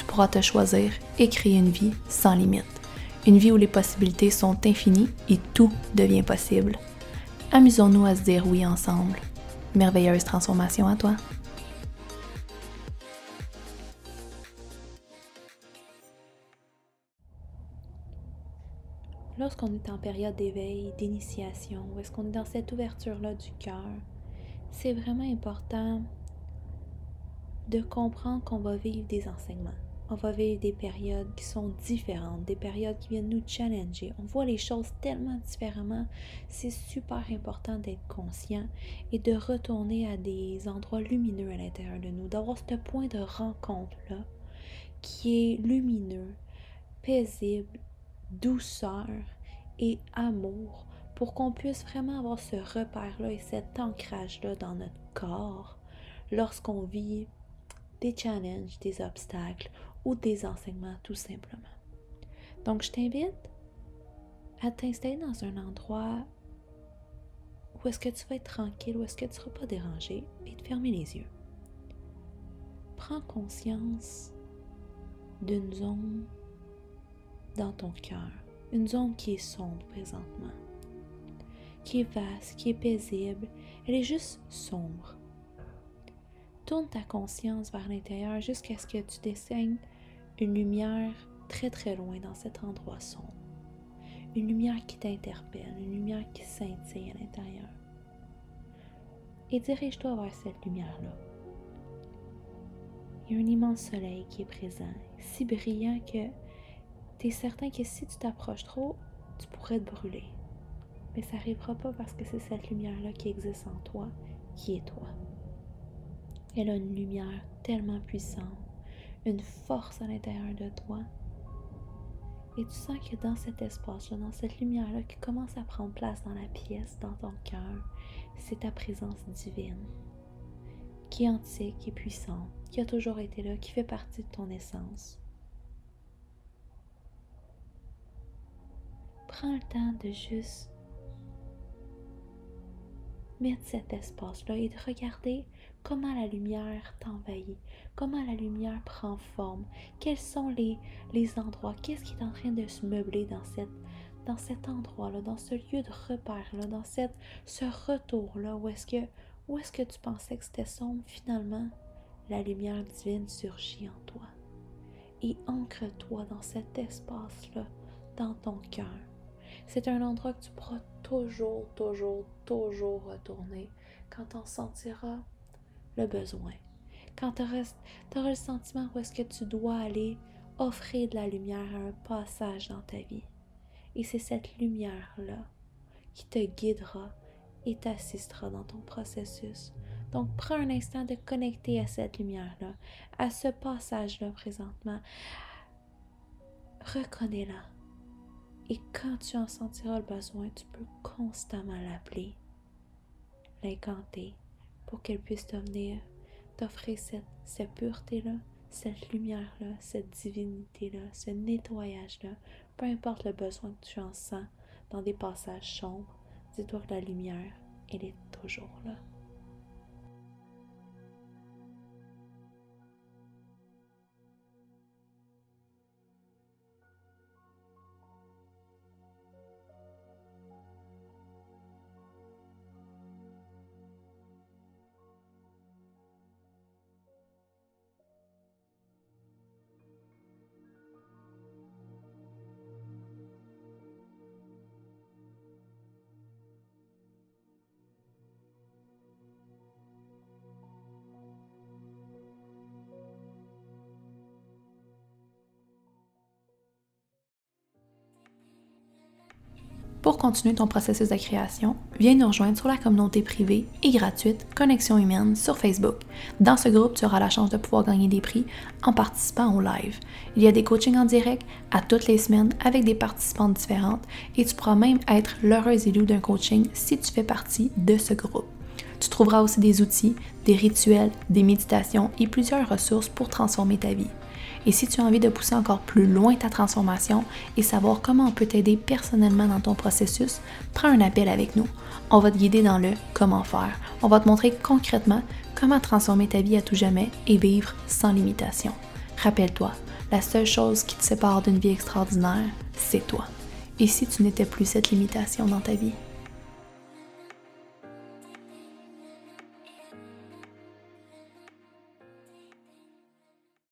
tu pourras te choisir et créer une vie sans limite. Une vie où les possibilités sont infinies et tout devient possible. Amusons-nous à se dire oui ensemble. Merveilleuse transformation à toi. Lorsqu'on est en période d'éveil, d'initiation, ou est-ce qu'on est dans cette ouverture-là du cœur, c'est vraiment important de comprendre qu'on va vivre des enseignements. On va vivre des périodes qui sont différentes, des périodes qui viennent nous challenger. On voit les choses tellement différemment. C'est super important d'être conscient et de retourner à des endroits lumineux à l'intérieur de nous, d'avoir ce point de rencontre-là qui est lumineux, paisible, douceur et amour pour qu'on puisse vraiment avoir ce repère-là et cet ancrage-là dans notre corps lorsqu'on vit des challenges, des obstacles ou des enseignements tout simplement. Donc, je t'invite à t'installer dans un endroit où est-ce que tu vas être tranquille, où est-ce que tu ne seras pas dérangé et de fermer les yeux. Prends conscience d'une zone dans ton cœur, une zone qui est sombre présentement, qui est vaste, qui est paisible, elle est juste sombre. Tourne ta conscience vers l'intérieur jusqu'à ce que tu dessines une lumière très très loin dans cet endroit sombre. Une lumière qui t'interpelle, une lumière qui scintille à l'intérieur. Et dirige-toi vers cette lumière-là. Il y a un immense soleil qui est présent, si brillant que tu es certain que si tu t'approches trop, tu pourrais te brûler. Mais ça n'arrivera pas parce que c'est cette lumière-là qui existe en toi, qui est toi. Elle a une lumière tellement puissante, une force à l'intérieur de toi. Et tu sens que dans cet espace-là, dans cette lumière-là qui commence à prendre place dans la pièce, dans ton cœur, c'est ta présence divine, qui est antique, qui est puissante, qui a toujours été là, qui fait partie de ton essence. Prends le temps de juste mettre cet espace-là et de regarder comment la lumière t'envahit, comment la lumière prend forme, quels sont les, les endroits, qu'est-ce qui est en train de se meubler dans, cette, dans cet endroit-là, dans ce lieu de repère-là, dans cette, ce retour-là, où est-ce que, est-ce que tu pensais que c'était sombre, finalement, la lumière divine surgit en toi. Et ancre-toi dans cet espace-là, dans ton cœur. C'est un endroit que tu pourras toujours, toujours, toujours retourner quand on sentira le besoin. Quand tu auras, le sentiment où est-ce que tu dois aller offrir de la lumière à un passage dans ta vie. Et c'est cette lumière-là qui te guidera et t'assistera dans ton processus. Donc, prends un instant de connecter à cette lumière-là, à ce passage-là présentement. Reconnais-la. Et quand tu en sentiras le besoin, tu peux constamment l'appeler, l'incanter, pour qu'elle puisse te venir t'offrir cette, cette pureté-là, cette lumière-là, cette divinité-là, ce nettoyage-là, peu importe le besoin que tu en sens dans des passages sombres, dis-toi que la lumière, elle est toujours là. Continuer ton processus de création, viens nous rejoindre sur la communauté privée et gratuite Connexion Humaine sur Facebook. Dans ce groupe, tu auras la chance de pouvoir gagner des prix en participant au live. Il y a des coachings en direct à toutes les semaines avec des participantes différentes et tu pourras même être l'heureuse élu d'un coaching si tu fais partie de ce groupe. Tu trouveras aussi des outils, des rituels, des méditations et plusieurs ressources pour transformer ta vie. Et si tu as envie de pousser encore plus loin ta transformation et savoir comment on peut t'aider personnellement dans ton processus, prends un appel avec nous. On va te guider dans le comment faire. On va te montrer concrètement comment transformer ta vie à tout jamais et vivre sans limitation. Rappelle-toi, la seule chose qui te sépare d'une vie extraordinaire, c'est toi. Et si tu n'étais plus cette limitation dans ta vie?